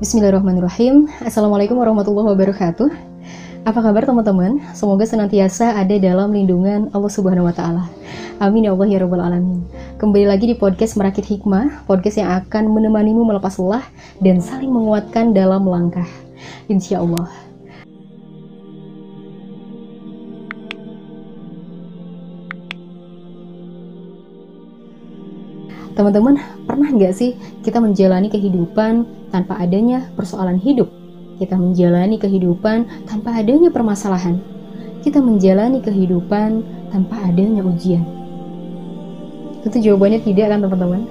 Bismillahirrahmanirrahim Assalamualaikum warahmatullahi wabarakatuh Apa kabar teman-teman? Semoga senantiasa ada dalam lindungan Allah Subhanahu wa taala. Amin ya Allah ya rabbal alamin. Kembali lagi di podcast Merakit Hikmah, podcast yang akan menemanimu melepas lelah dan saling menguatkan dalam langkah. Insya Allah. Teman-teman, pernah nggak sih kita menjalani kehidupan tanpa adanya persoalan hidup? Kita menjalani kehidupan tanpa adanya permasalahan. Kita menjalani kehidupan tanpa adanya ujian. Tentu jawabannya tidak kan teman-teman?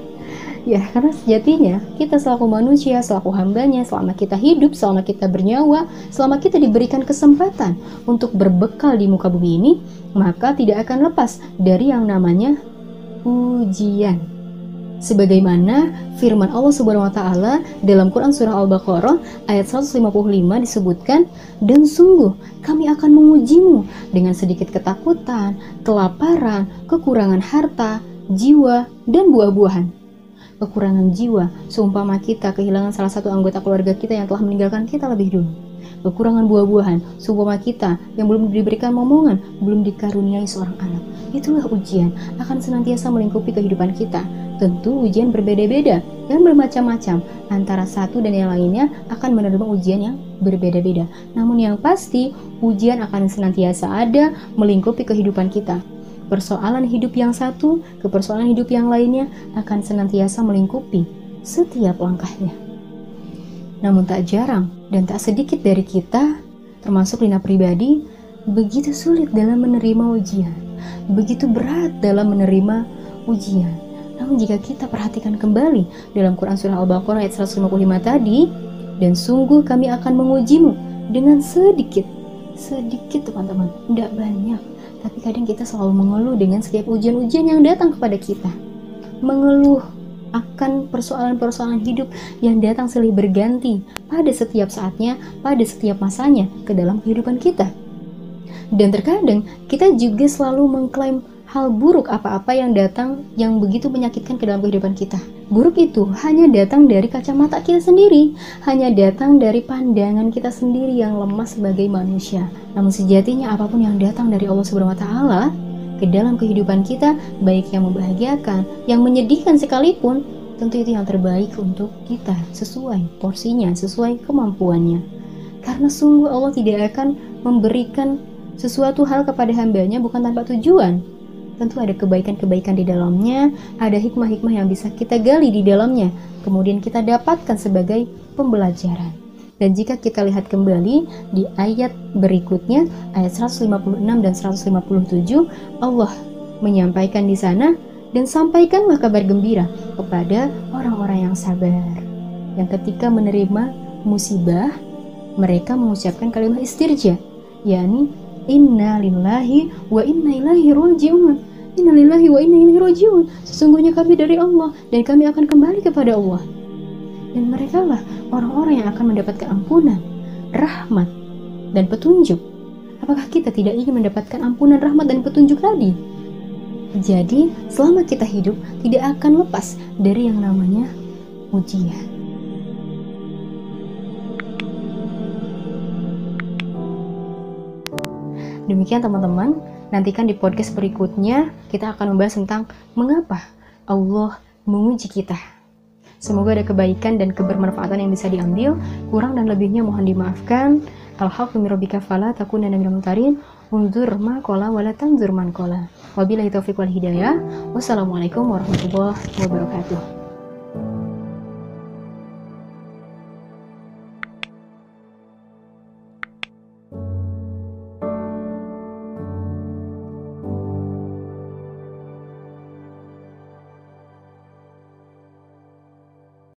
Ya, karena sejatinya kita selaku manusia, selaku hambanya, selama kita hidup, selama kita bernyawa, selama kita diberikan kesempatan untuk berbekal di muka bumi ini, maka tidak akan lepas dari yang namanya ujian sebagaimana firman Allah Subhanahu wa taala dalam Quran surah Al-Baqarah ayat 155 disebutkan dan sungguh kami akan mengujimu dengan sedikit ketakutan, kelaparan, kekurangan harta, jiwa dan buah-buahan. Kekurangan jiwa, seumpama kita kehilangan salah satu anggota keluarga kita yang telah meninggalkan kita lebih dulu kekurangan buah-buahan, seumpama kita yang belum diberikan momongan, belum dikaruniai seorang anak. Itulah ujian akan senantiasa melingkupi kehidupan kita. Tentu ujian berbeda-beda dan bermacam-macam. Antara satu dan yang lainnya akan menerima ujian yang berbeda-beda. Namun yang pasti, ujian akan senantiasa ada melingkupi kehidupan kita. Persoalan hidup yang satu ke persoalan hidup yang lainnya akan senantiasa melingkupi setiap langkahnya. Namun tak jarang dan tak sedikit dari kita, termasuk Lina pribadi, begitu sulit dalam menerima ujian, begitu berat dalam menerima ujian. Namun jika kita perhatikan kembali dalam Quran Surah Al-Baqarah ayat 155 tadi, dan sungguh kami akan mengujimu dengan sedikit, sedikit teman-teman, tidak banyak. Tapi kadang kita selalu mengeluh dengan setiap ujian-ujian yang datang kepada kita. Mengeluh akan persoalan-persoalan hidup yang datang silih berganti pada setiap saatnya, pada setiap masanya ke dalam kehidupan kita. Dan terkadang kita juga selalu mengklaim hal buruk apa-apa yang datang yang begitu menyakitkan ke dalam kehidupan kita. Buruk itu hanya datang dari kacamata kita sendiri, hanya datang dari pandangan kita sendiri yang lemah sebagai manusia. Namun sejatinya apa pun yang datang dari Allah Subhanahu wa taala ke dalam kehidupan kita, baik yang membahagiakan, yang menyedihkan sekalipun, tentu itu yang terbaik untuk kita, sesuai porsinya, sesuai kemampuannya. Karena sungguh Allah tidak akan memberikan sesuatu hal kepada hambanya bukan tanpa tujuan. Tentu ada kebaikan-kebaikan di dalamnya, ada hikmah-hikmah yang bisa kita gali di dalamnya, kemudian kita dapatkan sebagai pembelajaran. Dan jika kita lihat kembali di ayat berikutnya, ayat 156 dan 157, Allah menyampaikan di sana, dan sampaikanlah kabar gembira kepada orang-orang yang sabar. Yang ketika menerima musibah, mereka mengucapkan kalimat istirja, yakni inna lillahi wa inna ilaihi raji'un. Inna lillahi wa inna ilaihi raji'un. Sesungguhnya kami dari Allah dan kami akan kembali kepada Allah dan mereka lah orang-orang yang akan mendapatkan ampunan, rahmat, dan petunjuk. Apakah kita tidak ingin mendapatkan ampunan, rahmat, dan petunjuk tadi? Jadi, selama kita hidup, tidak akan lepas dari yang namanya ujian. Demikian teman-teman, nantikan di podcast berikutnya kita akan membahas tentang mengapa Allah menguji kita. Semoga ada kebaikan dan kebermanfaatan yang bisa diambil. Kurang dan lebihnya mohon dimaafkan. Rabbika fala takuna mutarin. Unzur ma qala wa la tanzur man qala. Wabillahi taufiq wal hidayah. Wassalamualaikum warahmatullahi wabarakatuh.